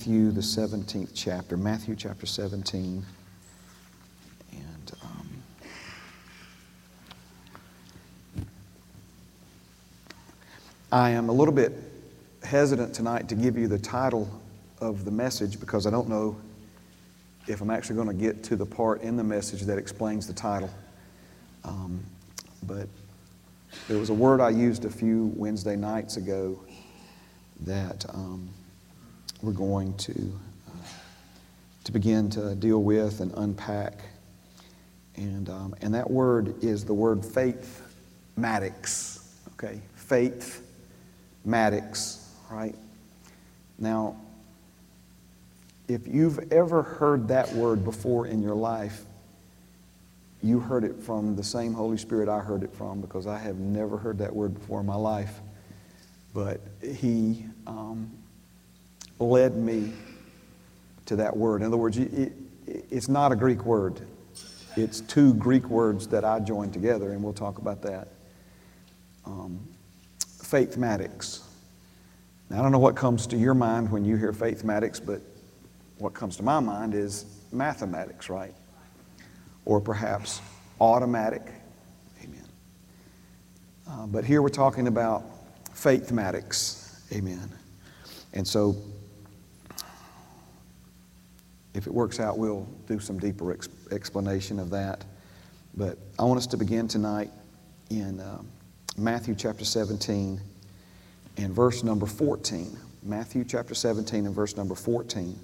Matthew, the 17th chapter, Matthew chapter 17. And um, I am a little bit hesitant tonight to give you the title of the message because I don't know if I'm actually going to get to the part in the message that explains the title. Um, but there was a word I used a few Wednesday nights ago that. Um, we're going to, uh, to begin to deal with and unpack. And, um, and that word is the word faith maddox. Okay? Faith maddox, right? Now, if you've ever heard that word before in your life, you heard it from the same Holy Spirit I heard it from because I have never heard that word before in my life. But He um, led me to that word. In other words, it, it's not a Greek word. It's two Greek words that I joined together, and we'll talk about that. Um, faithmatics. Now, I don't know what comes to your mind when you hear faithmatics, but what comes to my mind is mathematics, right? Or perhaps automatic. Amen. Uh, but here we're talking about faithmatics. Amen. And so if it works out, we'll do some deeper ex- explanation of that. But I want us to begin tonight in uh, Matthew chapter 17 and verse number 14. Matthew chapter 17 and verse number 14.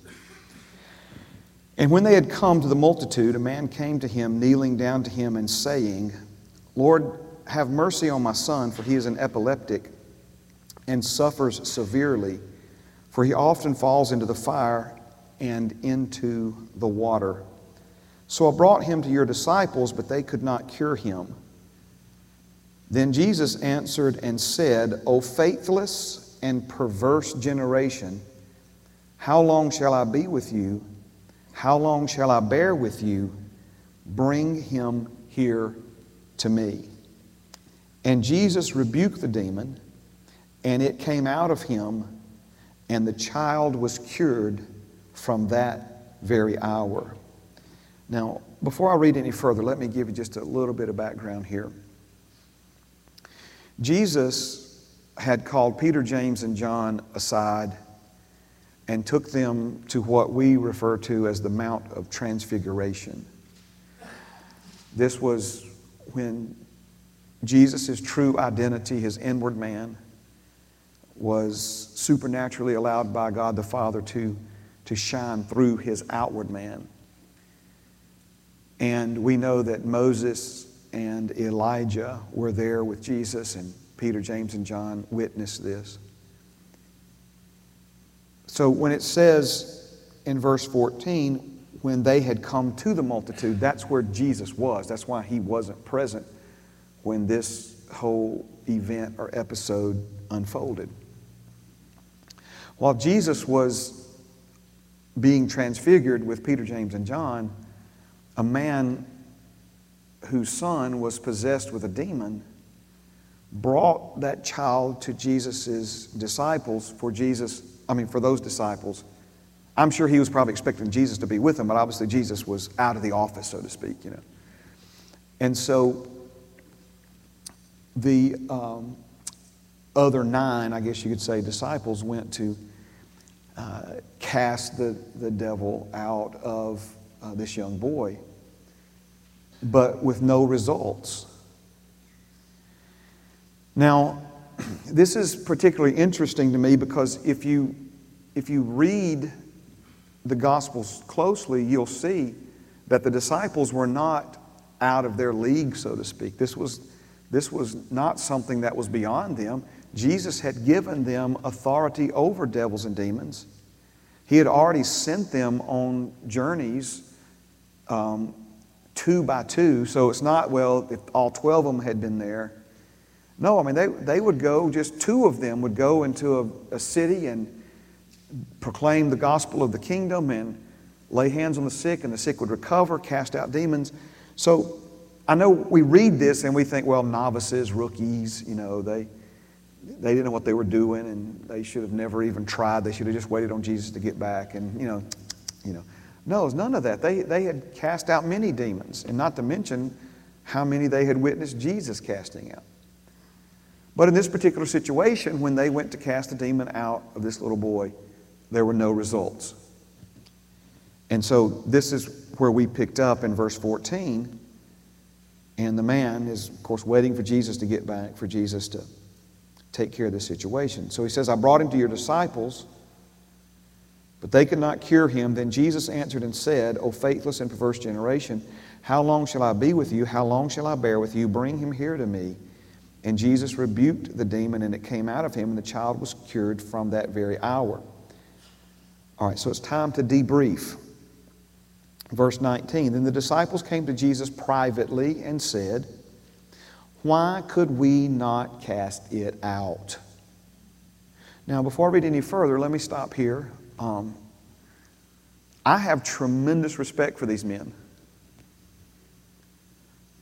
And when they had come to the multitude, a man came to him, kneeling down to him and saying, Lord, have mercy on my son, for he is an epileptic and suffers severely, for he often falls into the fire and into the water. So I brought him to your disciples, but they could not cure him. Then Jesus answered and said, O faithless and perverse generation, how long shall I be with you? How long shall I bear with you? Bring him here to me. And Jesus rebuked the demon, and it came out of him, and the child was cured from that very hour. Now, before I read any further, let me give you just a little bit of background here. Jesus had called Peter, James, and John aside and took them to what we refer to as the Mount of Transfiguration. This was when Jesus' true identity, his inward man, was supernaturally allowed by God the Father to to shine through his outward man. And we know that Moses and Elijah were there with Jesus, and Peter, James, and John witnessed this. So when it says in verse 14, when they had come to the multitude, that's where Jesus was. That's why he wasn't present when this whole event or episode unfolded. While Jesus was being transfigured with Peter, James, and John, a man whose son was possessed with a demon brought that child to Jesus' disciples for Jesus, I mean, for those disciples. I'm sure he was probably expecting Jesus to be with him, but obviously Jesus was out of the office, so to speak, you know. And so the um, other nine, I guess you could say, disciples went to cast the, the devil out of uh, this young boy, but with no results. Now, this is particularly interesting to me because if you, if you read the Gospels closely, you'll see that the disciples were not out of their league, so to speak. This was, this was not something that was beyond them. Jesus had given them authority over devils and demons. He had already sent them on journeys um, two by two. So it's not, well, if all 12 of them had been there. No, I mean, they, they would go, just two of them would go into a, a city and proclaim the gospel of the kingdom and lay hands on the sick, and the sick would recover, cast out demons. So I know we read this and we think, well, novices, rookies, you know, they, they didn't know what they were doing and they should have never even tried. They should have just waited on Jesus to get back and, you know, you know. No, it's none of that. They, they had cast out many demons, and not to mention how many they had witnessed Jesus casting out. But in this particular situation, when they went to cast the demon out of this little boy, there were no results. And so this is where we picked up in verse 14. And the man is, of course, waiting for Jesus to get back, for Jesus to take care of the situation. So he says, I brought him to your disciples, but they could not cure him. Then Jesus answered and said, O faithless and perverse generation, how long shall I be with you? How long shall I bear with you? Bring him here to me. And Jesus rebuked the demon, and it came out of him, and the child was cured from that very hour. All right, so it's time to debrief. Verse 19 Then the disciples came to Jesus privately and said, Why could we not cast it out? Now, before I read any further, let me stop here. Um, I have tremendous respect for these men.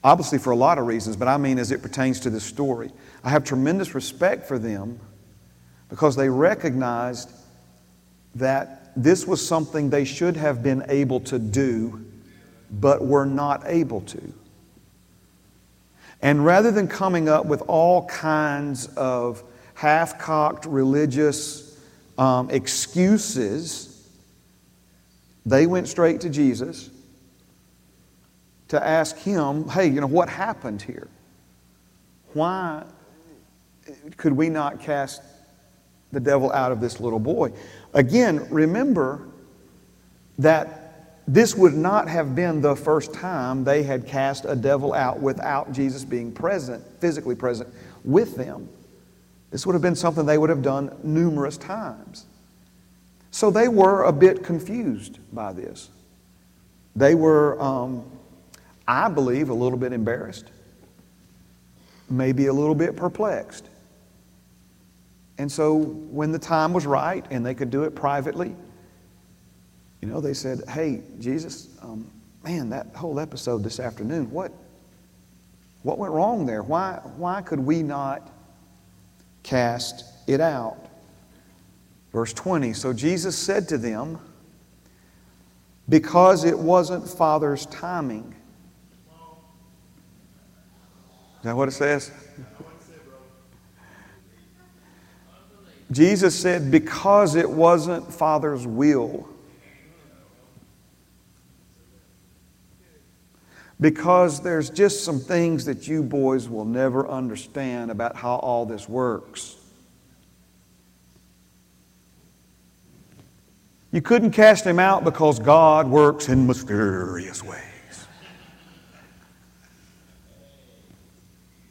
Obviously, for a lot of reasons, but I mean as it pertains to this story. I have tremendous respect for them because they recognized that this was something they should have been able to do, but were not able to. And rather than coming up with all kinds of half cocked religious um, excuses, they went straight to Jesus to ask him, hey, you know, what happened here? Why could we not cast the devil out of this little boy? Again, remember that this would not have been the first time they had cast a devil out without Jesus being present, physically present with them. This would have been something they would have done numerous times. So they were a bit confused by this. They were, um, I believe, a little bit embarrassed, maybe a little bit perplexed. And so when the time was right and they could do it privately, you know, they said, Hey, Jesus, um, man, that whole episode this afternoon, what, what went wrong there? Why, why could we not cast it out? Verse 20 So Jesus said to them, Because it wasn't Father's timing. Is that what it says? Jesus said, because it wasn't Father's will. Because there's just some things that you boys will never understand about how all this works. You couldn't cast him out because God works in mysterious ways. Is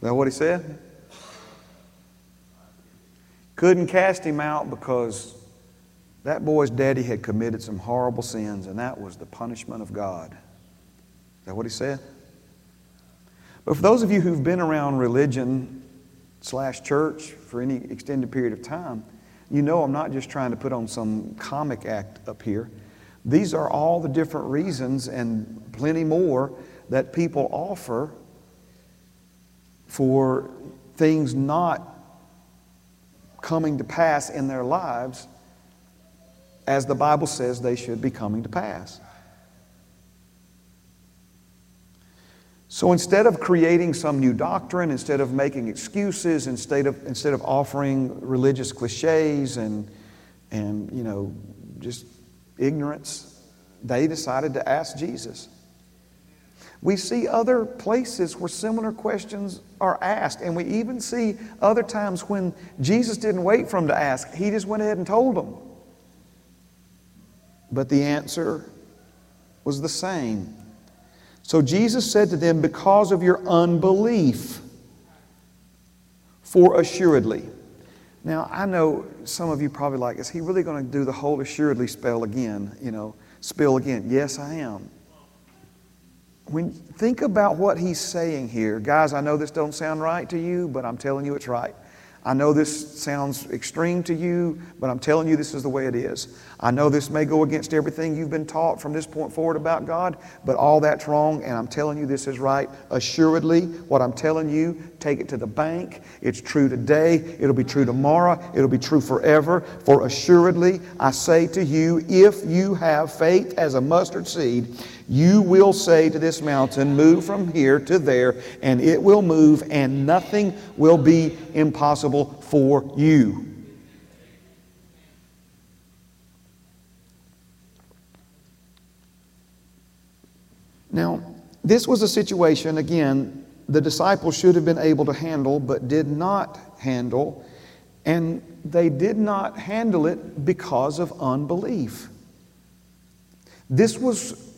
that what he said? Couldn't cast him out because that boy's daddy had committed some horrible sins, and that was the punishment of God. That what he said? But for those of you who've been around religion slash church for any extended period of time, you know I'm not just trying to put on some comic act up here. These are all the different reasons and plenty more that people offer for things not coming to pass in their lives as the Bible says they should be coming to pass. So instead of creating some new doctrine, instead of making excuses, instead of, instead of offering religious cliches and, and, you know, just ignorance, they decided to ask Jesus. We see other places where similar questions are asked, and we even see other times when Jesus didn't wait for them to ask, he just went ahead and told them. But the answer was the same. So Jesus said to them, Because of your unbelief, for assuredly. Now, I know some of you probably like, is he really going to do the whole assuredly spell again? You know, spill again? Yes, I am when think about what he's saying here guys i know this don't sound right to you but i'm telling you it's right i know this sounds extreme to you but i'm telling you this is the way it is I know this may go against everything you've been taught from this point forward about God, but all that's wrong, and I'm telling you this is right. Assuredly, what I'm telling you, take it to the bank. It's true today, it'll be true tomorrow, it'll be true forever. For assuredly, I say to you, if you have faith as a mustard seed, you will say to this mountain, Move from here to there, and it will move, and nothing will be impossible for you. Now, this was a situation, again, the disciples should have been able to handle, but did not handle. And they did not handle it because of unbelief. This was,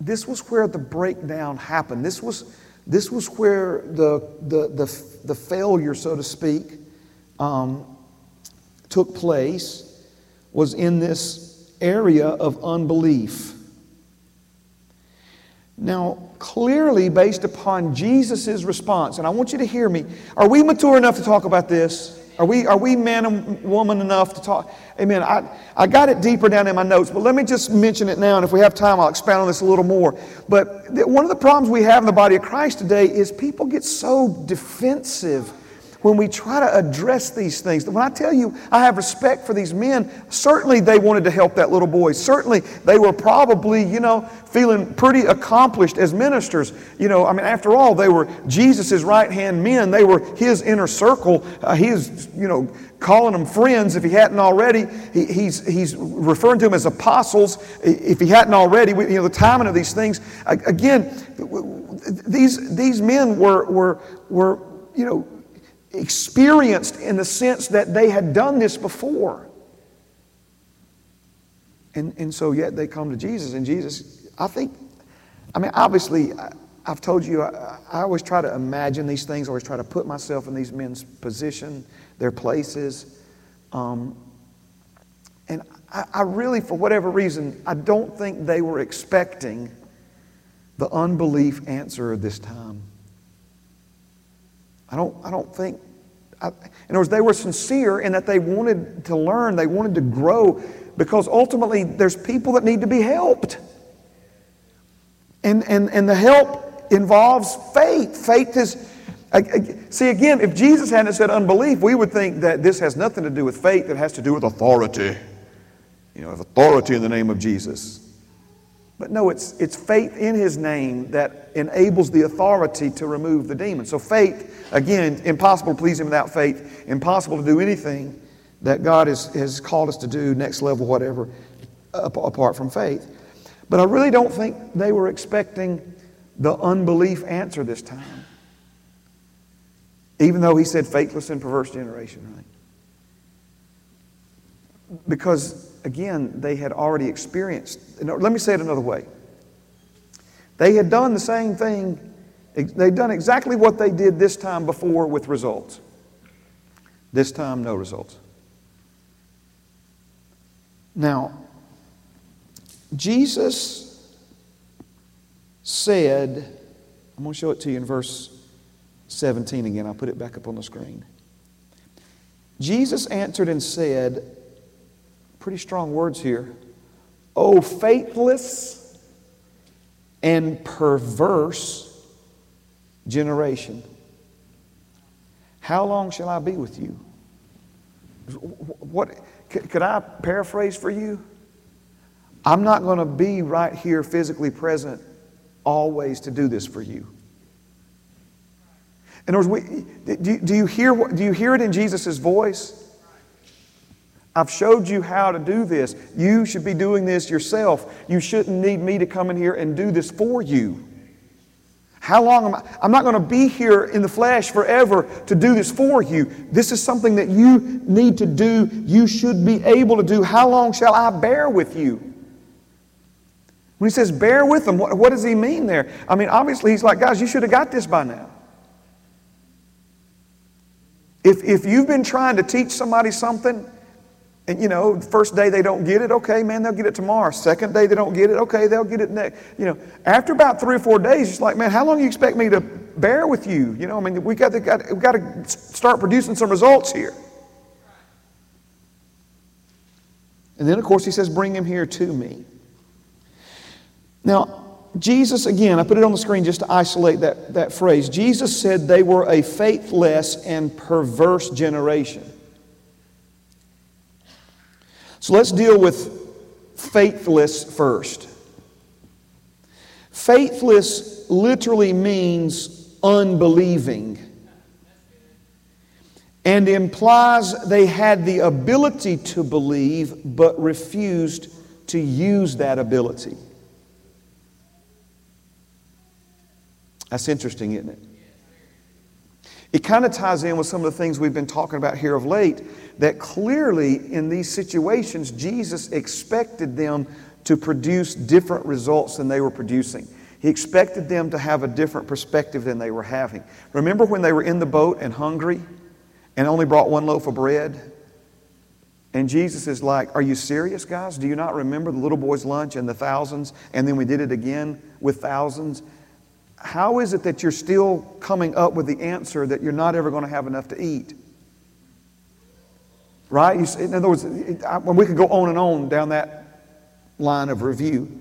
this was where the breakdown happened. This was, this was where the, the, the, the failure, so to speak, um, took place, was in this area of unbelief. Now, clearly, based upon Jesus' response, and I want you to hear me, are we mature enough to talk about this? Are we, are we man and woman enough to talk? Amen. I, I got it deeper down in my notes, but let me just mention it now, and if we have time, I'll expound on this a little more. But one of the problems we have in the body of Christ today is people get so defensive when we try to address these things. When I tell you I have respect for these men, certainly they wanted to help that little boy. Certainly they were probably, you know, feeling pretty accomplished as ministers. You know, I mean, after all, they were Jesus' right hand men, they were his inner circle. Uh, he is, you know, calling them friends if he hadn't already. He, he's, he's referring to them as apostles if he hadn't already. You know, the timing of these things. Again, these, these men were, were, were, you know, experienced in the sense that they had done this before. And, and so yet they come to Jesus, and Jesus, I think, I mean, obviously, I, have told you, I, I, always try to imagine these things, I always try to put myself in these men's position, their places. Um, and I, I really, for whatever reason, I don't think they were expecting the unbelief answer this time. I don't, I don't think, in other words, they were sincere in that they wanted to learn, they wanted to grow, because ultimately there's people that need to be helped. And, and, and the help involves faith. Faith is, see, again, if Jesus hadn't said unbelief, we would think that this has nothing to do with faith, it has to do with authority. You know, authority in the name of Jesus. But no, it's, it's faith in his name that enables the authority to remove the demon. So, faith, again, impossible to please him without faith, impossible to do anything that God has, has called us to do, next level, whatever, apart from faith. But I really don't think they were expecting the unbelief answer this time. Even though he said faithless and perverse generation, right? Because again, they had already experienced. Let me say it another way. They had done the same thing, they'd done exactly what they did this time before with results. This time, no results. Now, Jesus said, I'm going to show it to you in verse 17 again. I'll put it back up on the screen. Jesus answered and said, Pretty strong words here. Oh, faithless and perverse generation. How long shall I be with you? What could I paraphrase for you? I'm not going to be right here physically present always to do this for you. In other words, we, do, do, you hear, do you hear it in Jesus' voice? I've showed you how to do this. You should be doing this yourself. You shouldn't need me to come in here and do this for you. How long am I? I'm not going to be here in the flesh forever to do this for you. This is something that you need to do. You should be able to do. How long shall I bear with you? When he says bear with them, what, what does he mean there? I mean, obviously, he's like, guys, you should have got this by now. If, if you've been trying to teach somebody something and you know, first day they don't get it, okay, man, they'll get it tomorrow. Second day they don't get it, okay, they'll get it next. You know, after about three or four days, it's like, man, how long do you expect me to bear with you? You know, I mean, we got to, got, we got to start producing some results here. And then, of course, he says, Bring him here to me. Now, Jesus, again, I put it on the screen just to isolate that, that phrase. Jesus said they were a faithless and perverse generation. So let's deal with faithless first. Faithless literally means unbelieving and implies they had the ability to believe but refused to use that ability. That's interesting, isn't it? It kind of ties in with some of the things we've been talking about here of late that clearly in these situations, Jesus expected them to produce different results than they were producing. He expected them to have a different perspective than they were having. Remember when they were in the boat and hungry and only brought one loaf of bread? And Jesus is like, Are you serious, guys? Do you not remember the little boy's lunch and the thousands? And then we did it again with thousands. How is it that you're still coming up with the answer that you're not ever going to have enough to eat? Right? You, in other words, it, I, we could go on and on down that line of review.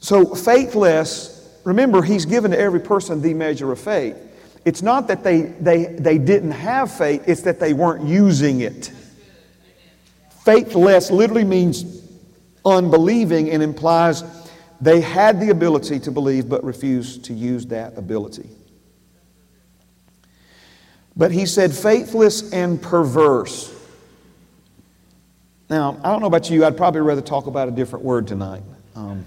So, faithless, remember, he's given to every person the measure of faith. It's not that they, they, they didn't have faith, it's that they weren't using it. Faithless literally means unbelieving and implies they had the ability to believe but refused to use that ability. But he said, faithless and perverse. Now, I don't know about you, I'd probably rather talk about a different word tonight. Um,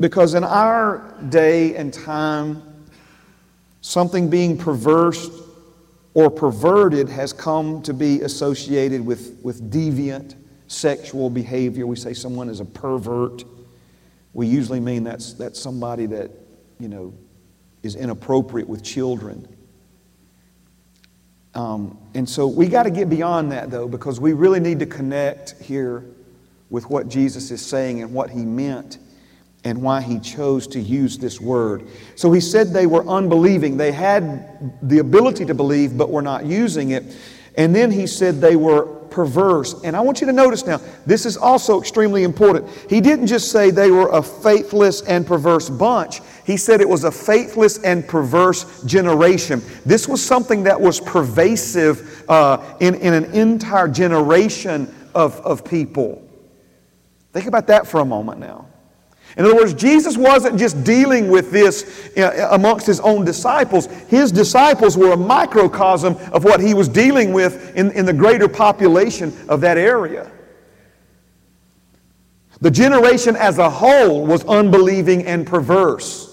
because in our day and time, something being perverse or perverted has come to be associated with, with deviant sexual behavior. We say someone is a pervert. We usually mean that's, that's somebody that, you know, is inappropriate with children. Um, and so we got to get beyond that, though, because we really need to connect here with what Jesus is saying and what he meant and why he chose to use this word. So he said they were unbelieving. They had the ability to believe, but were not using it. And then he said they were perverse. And I want you to notice now, this is also extremely important. He didn't just say they were a faithless and perverse bunch, he said it was a faithless and perverse generation. This was something that was pervasive uh, in, in an entire generation of, of people. Think about that for a moment now. In other words, Jesus wasn't just dealing with this amongst his own disciples. His disciples were a microcosm of what he was dealing with in, in the greater population of that area. The generation as a whole was unbelieving and perverse.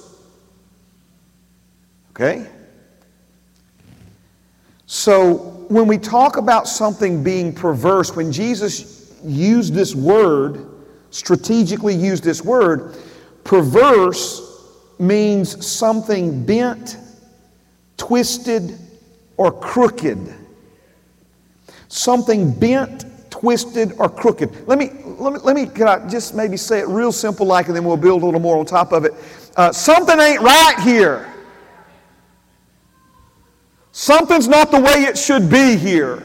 Okay? So, when we talk about something being perverse, when Jesus used this word, strategically use this word. Perverse means something bent, twisted, or crooked. Something bent, twisted, or crooked. Let me, let me, let me can I just maybe say it real simple like, and then we'll build a little more on top of it. Uh, something ain't right here. Something's not the way it should be here.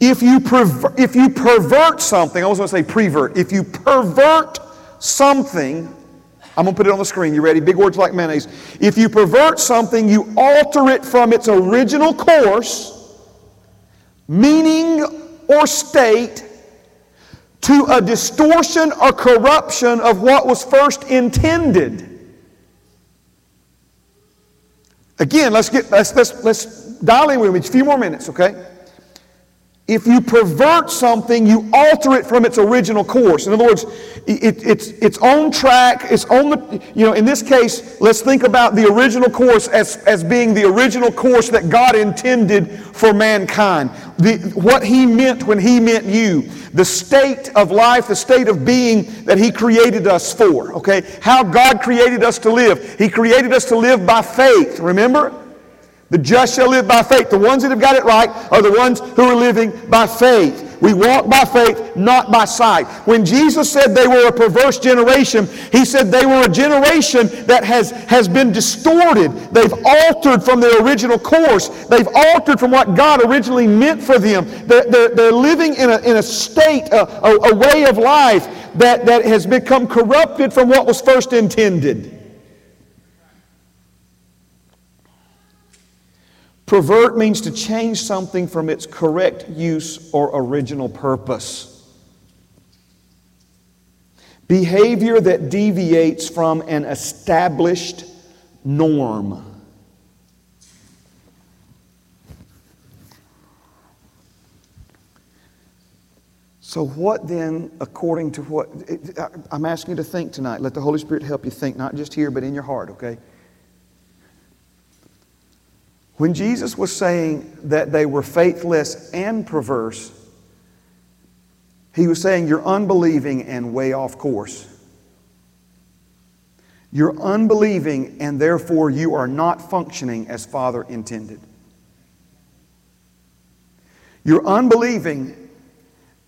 If you, perver- if you pervert something, I was going to say prevert. If you pervert something, I'm going to put it on the screen. You ready? Big words like mayonnaise. If you pervert something, you alter it from its original course, meaning or state, to a distortion or corruption of what was first intended. Again, let's get let's let's, let's dial in with me. a few more minutes, okay? If you pervert something, you alter it from its original course. In other words, it, it's its own track, it's on the, you know, in this case, let's think about the original course as, as being the original course that God intended for mankind. The, what He meant when He meant you. The state of life, the state of being that He created us for, okay? How God created us to live. He created us to live by faith, remember? The just shall live by faith. The ones that have got it right are the ones who are living by faith. We walk by faith, not by sight. When Jesus said they were a perverse generation, he said they were a generation that has, has been distorted. They've altered from their original course. They've altered from what God originally meant for them. They're, they're, they're living in a, in a state, a, a, a way of life that, that has become corrupted from what was first intended. Pervert means to change something from its correct use or original purpose. Behavior that deviates from an established norm. So, what then, according to what? I'm asking you to think tonight. Let the Holy Spirit help you think, not just here, but in your heart, okay? When Jesus was saying that they were faithless and perverse, he was saying you're unbelieving and way off course. You're unbelieving and therefore you are not functioning as Father intended. You're unbelieving,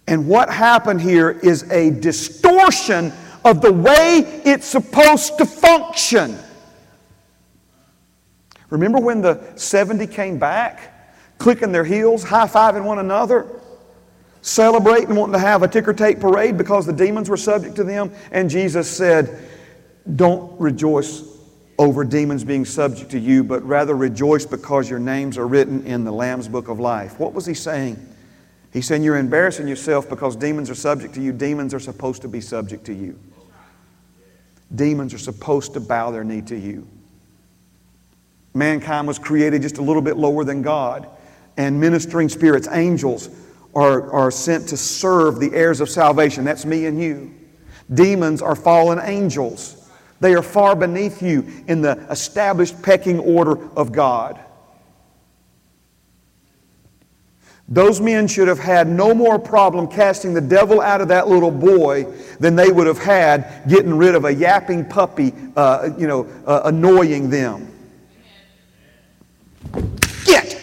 and what happened here is a distortion of the way it's supposed to function. Remember when the 70 came back, clicking their heels, high fiving one another, celebrating, wanting to have a ticker tape parade because the demons were subject to them? And Jesus said, Don't rejoice over demons being subject to you, but rather rejoice because your names are written in the Lamb's book of life. What was he saying? He's saying you're embarrassing yourself because demons are subject to you. Demons are supposed to be subject to you. Demons are supposed to bow their knee to you. Mankind was created just a little bit lower than God. And ministering spirits, angels, are, are sent to serve the heirs of salvation. That's me and you. Demons are fallen angels. They are far beneath you in the established pecking order of God. Those men should have had no more problem casting the devil out of that little boy than they would have had getting rid of a yapping puppy, uh, you know, uh, annoying them. Get!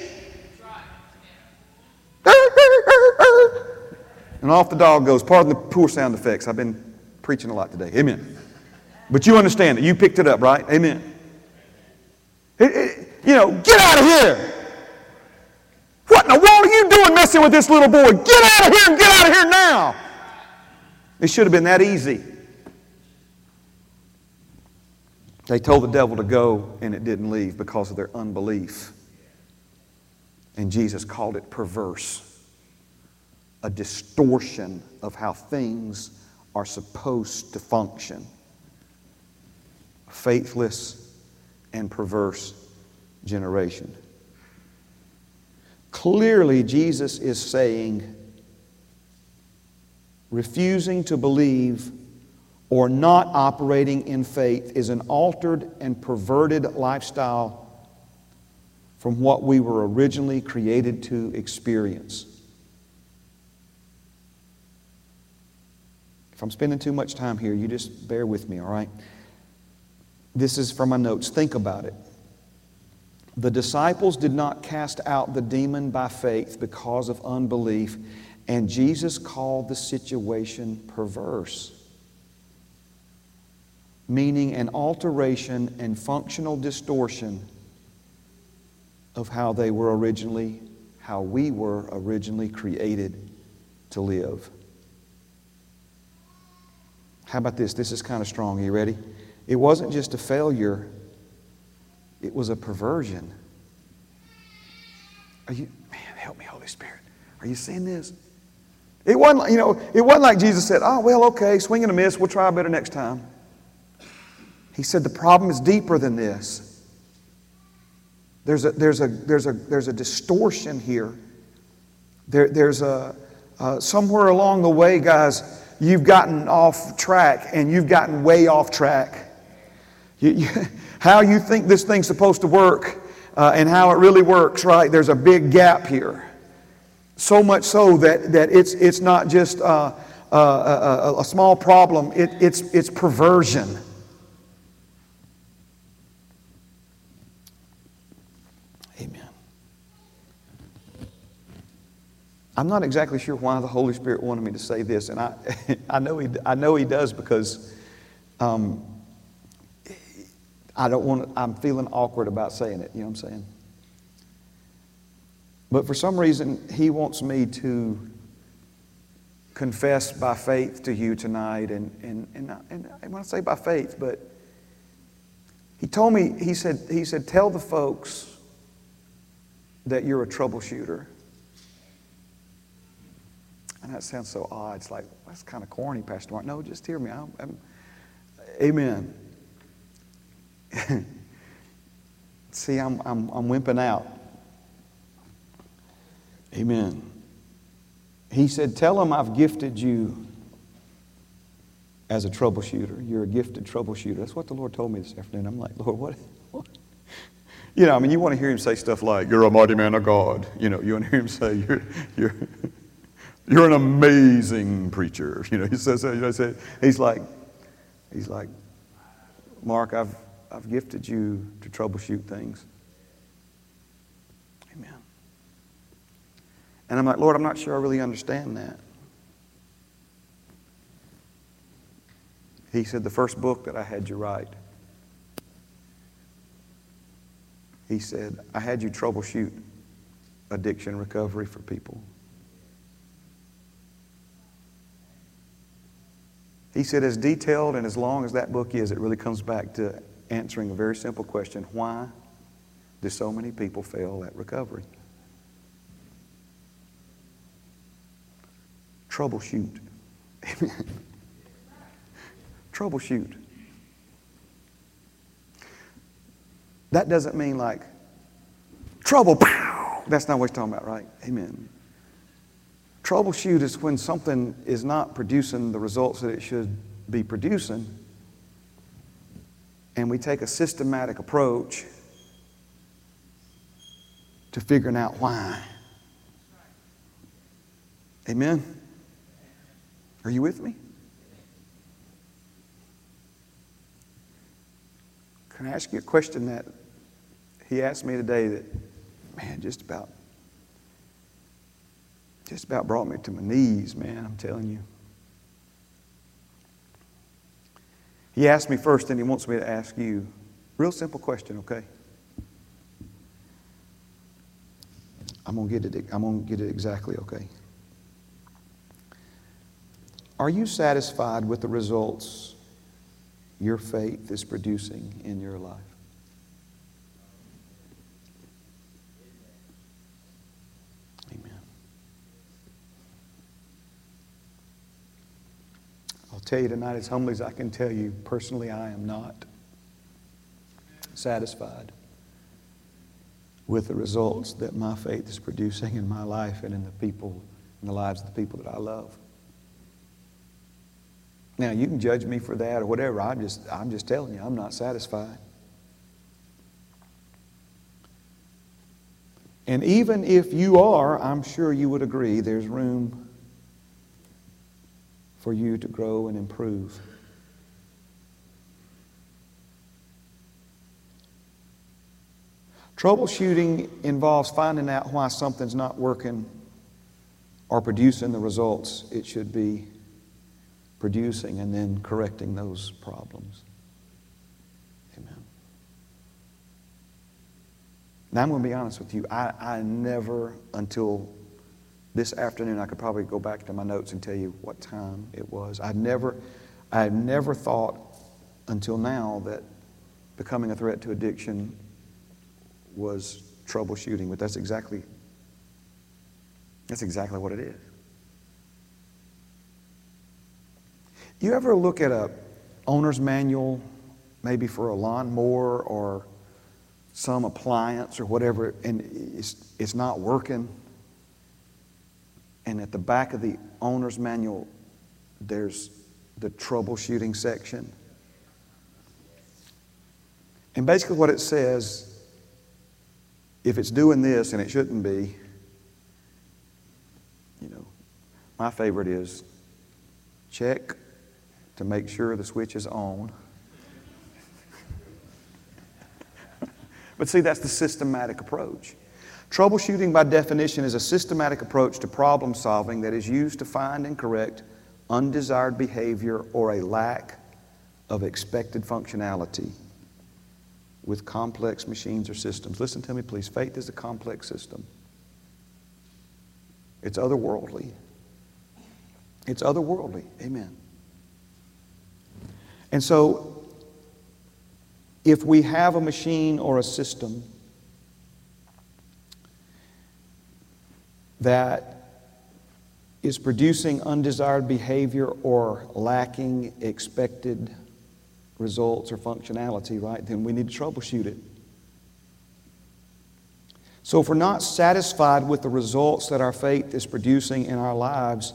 And off the dog goes. Pardon the poor sound effects. I've been preaching a lot today. Amen. But you understand it. You picked it up, right? Amen. It, it, you know, get out of here. What in the world are you doing messing with this little boy? Get out of here and get out of here now. It should have been that easy. They told the devil to go and it didn't leave because of their unbelief. And Jesus called it perverse, a distortion of how things are supposed to function. A faithless and perverse generation. Clearly, Jesus is saying, refusing to believe or not operating in faith is an altered and perverted lifestyle from what we were originally created to experience. If I'm spending too much time here, you just bear with me, all right? This is from my notes. Think about it. The disciples did not cast out the demon by faith because of unbelief, and Jesus called the situation perverse meaning an alteration and functional distortion of how they were originally, how we were originally created to live. How about this? This is kind of strong. Are you ready? It wasn't just a failure, it was a perversion. Are you, man, help me, Holy Spirit. Are you seeing this? It wasn't, you know, it wasn't like Jesus said, oh, well, okay, swing and a miss, we'll try better next time. He said the problem is deeper than this. There's a, there's a, there's a, there's a distortion here. There, there's a, uh, somewhere along the way, guys, you've gotten off track and you've gotten way off track. You, you, how you think this thing's supposed to work uh, and how it really works, right? There's a big gap here. So much so that, that it's, it's not just uh, a, a, a, small problem, it, it's, it's perversion. I'm not exactly sure why the Holy Spirit wanted me to say this, and I, I, know, he, I know He does because um, I don't want I'm feeling awkward about saying it, you know what I'm saying? But for some reason, He wants me to confess by faith to you tonight, and, and, and, and I want to say by faith, but He told me, He said, he said, tell the folks that you're a troubleshooter. And that sounds so odd. It's like, that's kind of corny, Pastor Mark. No, just hear me. I'm, I'm, amen. See, I'm, I'm, I'm wimping out. Amen. He said, Tell them I've gifted you as a troubleshooter. You're a gifted troubleshooter. That's what the Lord told me this afternoon. I'm like, Lord, what? what? You know, I mean, you want to hear him say stuff like, You're a mighty man of God. You know, you want to hear him say, You're, you're, you're an amazing preacher. You know, he says. You know, he's like, he's like, Mark, I've, I've gifted you to troubleshoot things. Amen. And I'm like, Lord, I'm not sure I really understand that. He said, the first book that I had you write, he said, I had you troubleshoot addiction recovery for people. He said, as detailed and as long as that book is, it really comes back to answering a very simple question why do so many people fail at recovery? Troubleshoot. Troubleshoot. That doesn't mean like trouble, pow. That's not what he's talking about, right? Amen. Troubleshoot is when something is not producing the results that it should be producing, and we take a systematic approach to figuring out why. Amen? Are you with me? Can I ask you a question that he asked me today that, man, just about just about brought me to my knees, man, I'm telling you. He asked me first, and he wants me to ask you. Real simple question, okay? I'm gonna get it. I'm gonna get it exactly, okay? Are you satisfied with the results your faith is producing in your life? Tell you tonight, as humbly as I can tell you, personally, I am not satisfied with the results that my faith is producing in my life and in the people, in the lives of the people that I love. Now, you can judge me for that or whatever. I'm just, I'm just telling you, I'm not satisfied. And even if you are, I'm sure you would agree there's room for you to grow and improve. Troubleshooting involves finding out why something's not working or producing the results it should be producing and then correcting those problems. Amen. Now, I'm going to be honest with you. I, I never, until this afternoon, I could probably go back to my notes and tell you what time it was. I never, I never thought until now that becoming a threat to addiction was troubleshooting, but that's exactly, that's exactly what it is. You ever look at a owner's manual, maybe for a lawnmower or some appliance or whatever, and it's, it's not working? And at the back of the owner's manual, there's the troubleshooting section. And basically, what it says if it's doing this and it shouldn't be, you know, my favorite is check to make sure the switch is on. but see, that's the systematic approach. Troubleshooting, by definition, is a systematic approach to problem solving that is used to find and correct undesired behavior or a lack of expected functionality with complex machines or systems. Listen to me, please. Faith is a complex system, it's otherworldly. It's otherworldly. Amen. And so, if we have a machine or a system that is producing undesired behavior or lacking expected results or functionality, right, then we need to troubleshoot it. So, if we're not satisfied with the results that our faith is producing in our lives,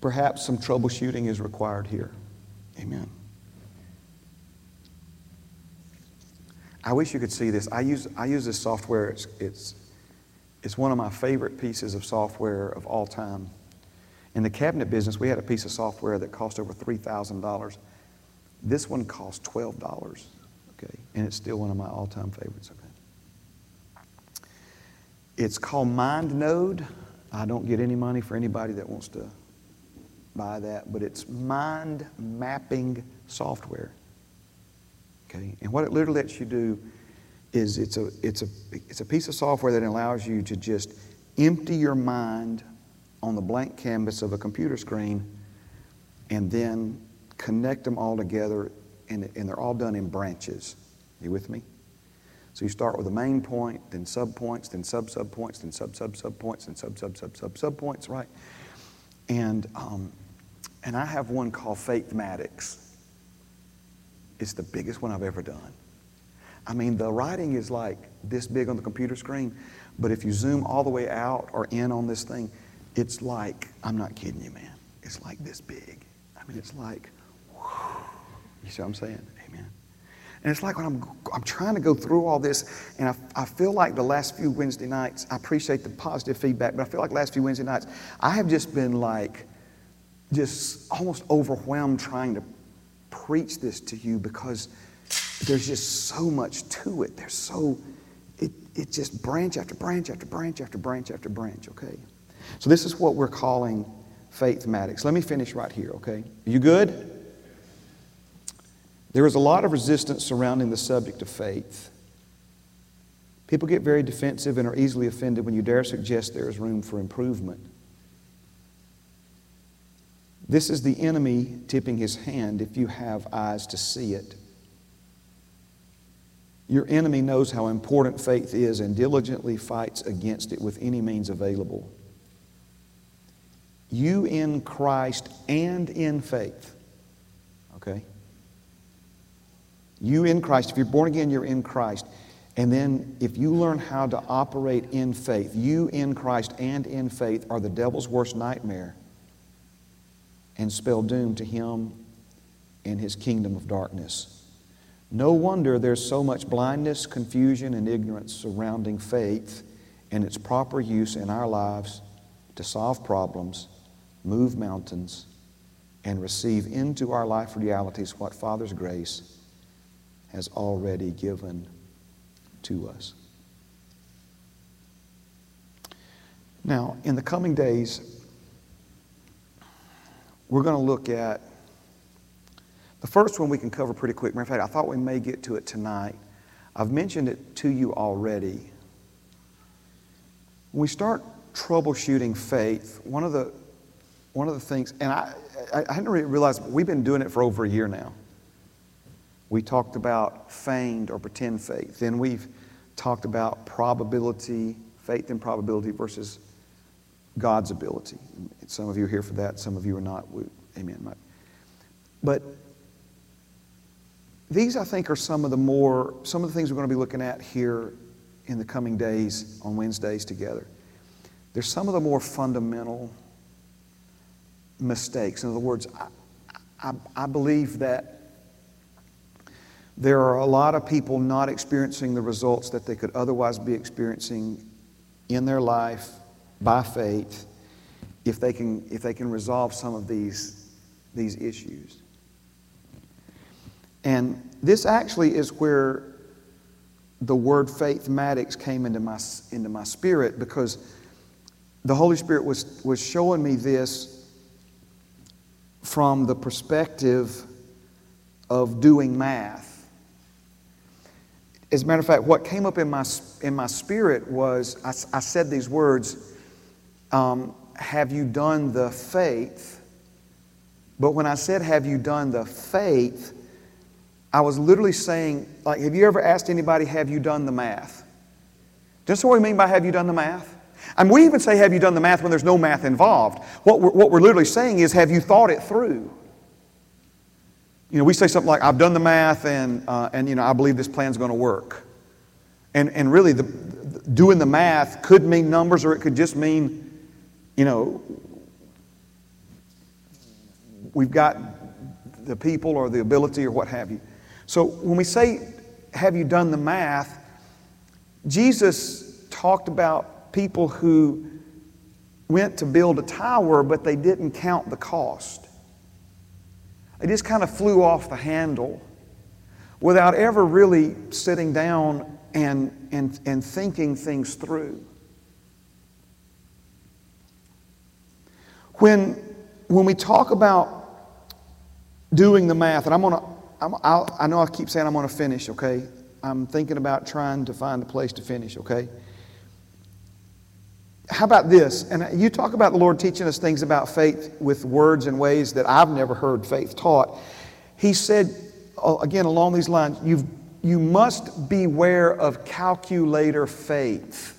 perhaps some troubleshooting is required here. Amen. I wish you could see this. I use, I use this software. It's, it's, it's one of my favorite pieces of software of all time. In the cabinet business, we had a piece of software that cost over $3,000. This one cost $12, okay? And it's still one of my all-time favorites, okay? It's called MindNode. I don't get any money for anybody that wants to buy that, but it's mind mapping software. Okay? And what it literally lets you do is it's a, it's, a, it's a piece of software that allows you to just empty your mind on the blank canvas of a computer screen and then connect them all together, and, and they're all done in branches. You with me? So you start with a main point, then subpoints, then sub points, then sub sub points, then sub sub sub sub sub points, right? And um, and I have one called Faithmatics. It's the biggest one I've ever done. I mean, the writing is like this big on the computer screen, but if you zoom all the way out or in on this thing, it's like, I'm not kidding you, man. It's like this big. I mean, it's like, whew. you see what I'm saying? Amen. And it's like when I'm, I'm trying to go through all this, and I, I feel like the last few Wednesday nights, I appreciate the positive feedback, but I feel like last few Wednesday nights, I have just been like, just almost overwhelmed trying to preach this to you because there's just so much to it. There's so, it, it just branch after branch after branch after branch after branch, okay? So this is what we're calling faithmatics. Let me finish right here, okay? You good? There is a lot of resistance surrounding the subject of faith. People get very defensive and are easily offended when you dare suggest there is room for improvement. This is the enemy tipping his hand if you have eyes to see it. Your enemy knows how important faith is and diligently fights against it with any means available. You in Christ and in faith. Okay? You in Christ. If you're born again, you're in Christ. And then if you learn how to operate in faith, you in Christ and in faith are the devil's worst nightmare and spell doom to him and his kingdom of darkness. No wonder there's so much blindness, confusion, and ignorance surrounding faith and its proper use in our lives to solve problems, move mountains, and receive into our life realities what Father's grace has already given to us. Now, in the coming days, we're going to look at the first one we can cover pretty quick. Matter of fact, I thought we may get to it tonight. I've mentioned it to you already. When we start troubleshooting faith, one of the one of the things, and I, I, hadn't really realized, we've been doing it for over a year now. We talked about feigned or pretend faith. Then we've talked about probability, faith and probability versus God's ability. Some of you are here for that, some of you are not. We, amen. But these, I think, are some of the more, some of the things we're going to be looking at here in the coming days on Wednesdays together. There's some of the more fundamental mistakes. In other words, I, I, I believe that there are a lot of people not experiencing the results that they could otherwise be experiencing in their life by faith if they can, if they can resolve some of these, these issues. And this actually is where the word faithmatics came into my, into my spirit because the Holy Spirit was, was showing me this from the perspective of doing math. As a matter of fact, what came up in my, in my spirit was I, I said these words um, Have you done the faith? But when I said, Have you done the faith? I was literally saying, like, have you ever asked anybody, Have you done the math? Just what we mean by have you done the math? And we even say, Have you done the math when there's no math involved? What we're, what we're literally saying is, Have you thought it through? You know, we say something like, I've done the math and, uh, and you know, I believe this plan's going to work. And, and really, the, the, doing the math could mean numbers or it could just mean, you know, we've got the people or the ability or what have you. So when we say, Have you done the math? Jesus talked about people who went to build a tower, but they didn't count the cost. They just kind of flew off the handle without ever really sitting down and, and, and thinking things through. When, when we talk about doing the math, and I'm going to, i know I keep saying I'm going to finish, okay? I'm thinking about trying to find a place to finish, okay? How about this? And you talk about the Lord teaching us things about faith with words and ways that I've never heard faith taught. He said, uh, again, along these lines, you you must beware of calculator faith.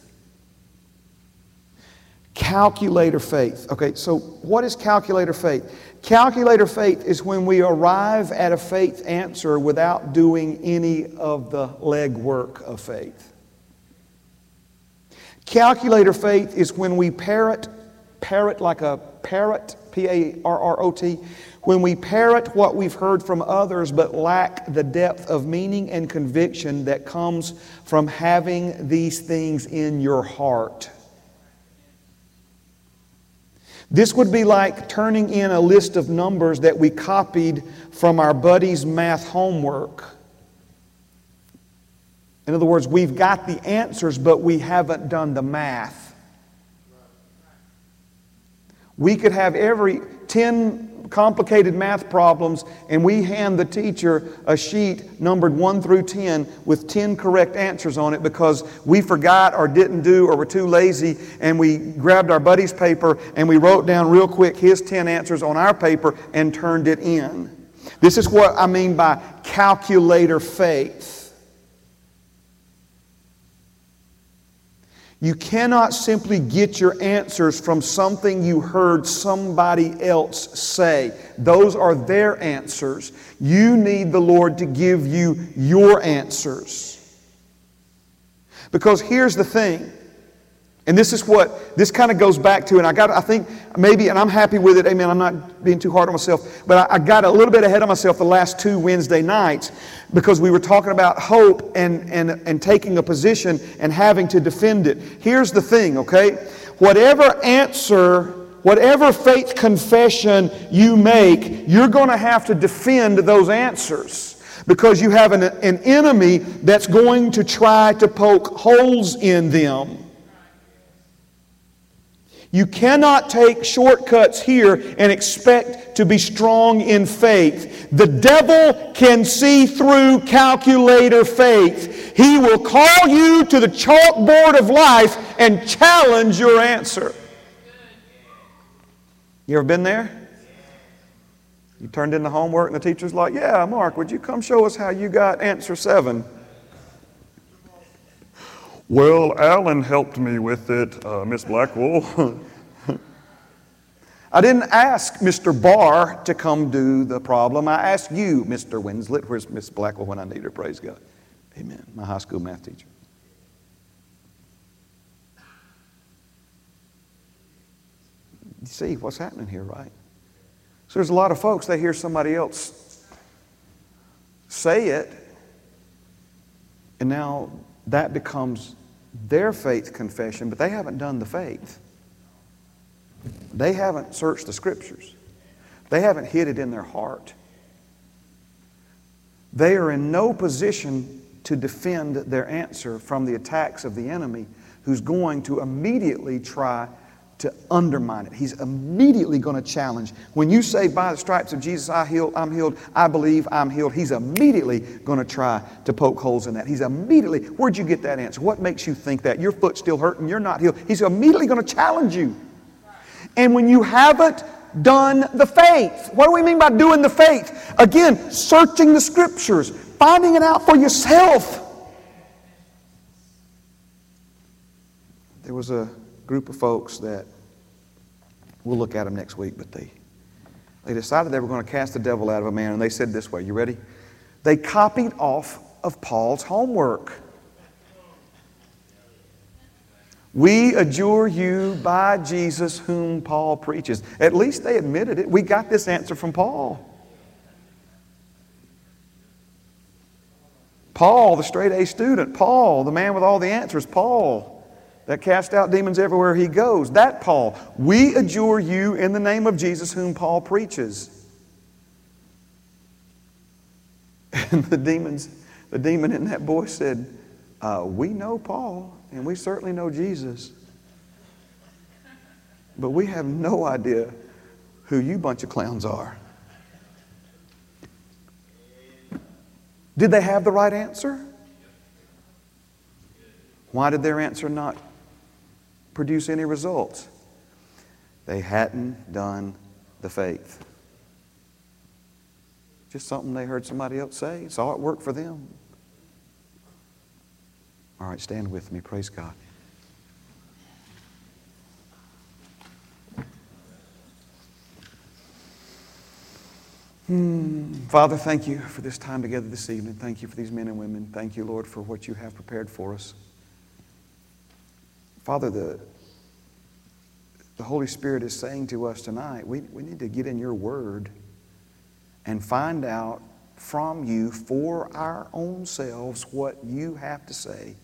Calculator faith. Okay, so what is calculator faith? Calculator faith is when we arrive at a faith answer without doing any of the legwork of faith. Calculator faith is when we parrot, parrot like a parrot, P A R R O T, when we parrot what we've heard from others but lack the depth of meaning and conviction that comes from having these things in your heart. This would be like turning in a list of numbers that we copied from our buddy's math homework in other words, we've got the answers, but we haven't done the math. We could have every 10 complicated math problems, and we hand the teacher a sheet numbered 1 through 10 with 10 correct answers on it because we forgot or didn't do or were too lazy, and we grabbed our buddy's paper and we wrote down real quick his 10 answers on our paper and turned it in. This is what I mean by calculator faith. You cannot simply get your answers from something you heard somebody else say. Those are their answers. You need the Lord to give you your answers. Because here's the thing and this is what this kind of goes back to, and I got, I think maybe, and I'm happy with it, amen. I'm not being too hard on myself, but I, I, got a little bit ahead of myself the last two Wednesday nights because we were talking about hope and, and, and taking a position and having to defend it. Here's the thing, okay? Whatever answer, whatever faith confession you make, you're going to have to defend those answers because you have an, an enemy that's going to try to poke holes in them. You cannot take shortcuts here and expect to be strong in faith. The devil can see through calculator faith. He will call you to the chalkboard of life and challenge your answer. You ever been there? You turned in the homework and the teacher's like, Yeah, Mark, would you come show us how you got answer seven? Well, Alan helped me with it, uh, Miss Blackwell. I didn't ask Mr. Barr to come do the problem. I asked you, Mr. Winslet. Where's Miss Blackwell when I need her? Praise God. Amen. My high school math teacher. You see what's happening here, right? So there's a lot of folks, they hear somebody else say it, and now that becomes their faith confession, but they haven't done the faith. They haven't searched the scriptures. They haven't hid it in their heart. They are in no position to defend their answer from the attacks of the enemy who's going to immediately try to undermine it. He's immediately going to challenge. When you say, by the stripes of Jesus, I healed, I'm healed, I believe I'm healed, he's immediately going to try to poke holes in that. He's immediately, where'd you get that answer? What makes you think that? Your foot's still hurting, you're not healed. He's immediately going to challenge you. And when you haven't done the faith, what do we mean by doing the faith? Again, searching the scriptures, finding it out for yourself. There was a group of folks that we'll look at them next week, but they, they decided they were going to cast the devil out of a man, and they said this way You ready? They copied off of Paul's homework. We adjure you by Jesus whom Paul preaches. At least they admitted it. We got this answer from Paul. Paul, the straight A student. Paul, the man with all the answers. Paul that cast out demons everywhere he goes. That Paul. We adjure you in the name of Jesus, whom Paul preaches. And the demons, the demon in that boy said, uh, We know Paul, and we certainly know Jesus. But we have no idea who you bunch of clowns are. Did they have the right answer? Why did their answer not produce any results. They hadn't done the faith. Just something they heard somebody else say, saw it work for them. All right, stand with me. Praise God. Hmm. Father, thank you for this time together this evening. Thank you for these men and women. Thank you, Lord, for what you have prepared for us. Father, the, the Holy Spirit is saying to us tonight, we, we need to get in your word and find out from you for our own selves what you have to say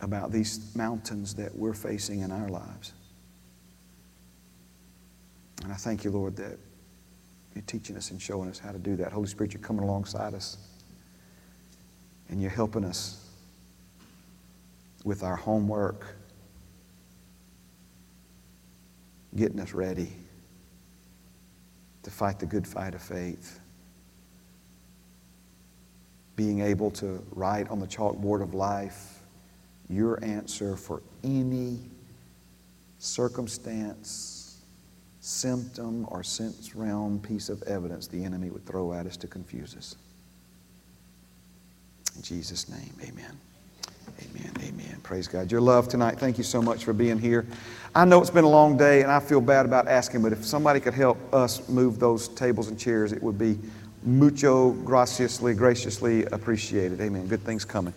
about these mountains that we're facing in our lives. And I thank you, Lord, that you're teaching us and showing us how to do that. Holy Spirit, you're coming alongside us and you're helping us with our homework, getting us ready to fight the good fight of faith, being able to write on the chalkboard of life your answer for any circumstance, symptom, or sense realm piece of evidence the enemy would throw at us to confuse us. In Jesus' name, amen. Amen. Amen. Praise God. Your love tonight. Thank you so much for being here. I know it's been a long day and I feel bad about asking, but if somebody could help us move those tables and chairs, it would be mucho graciously, graciously appreciated. Amen. Good things coming.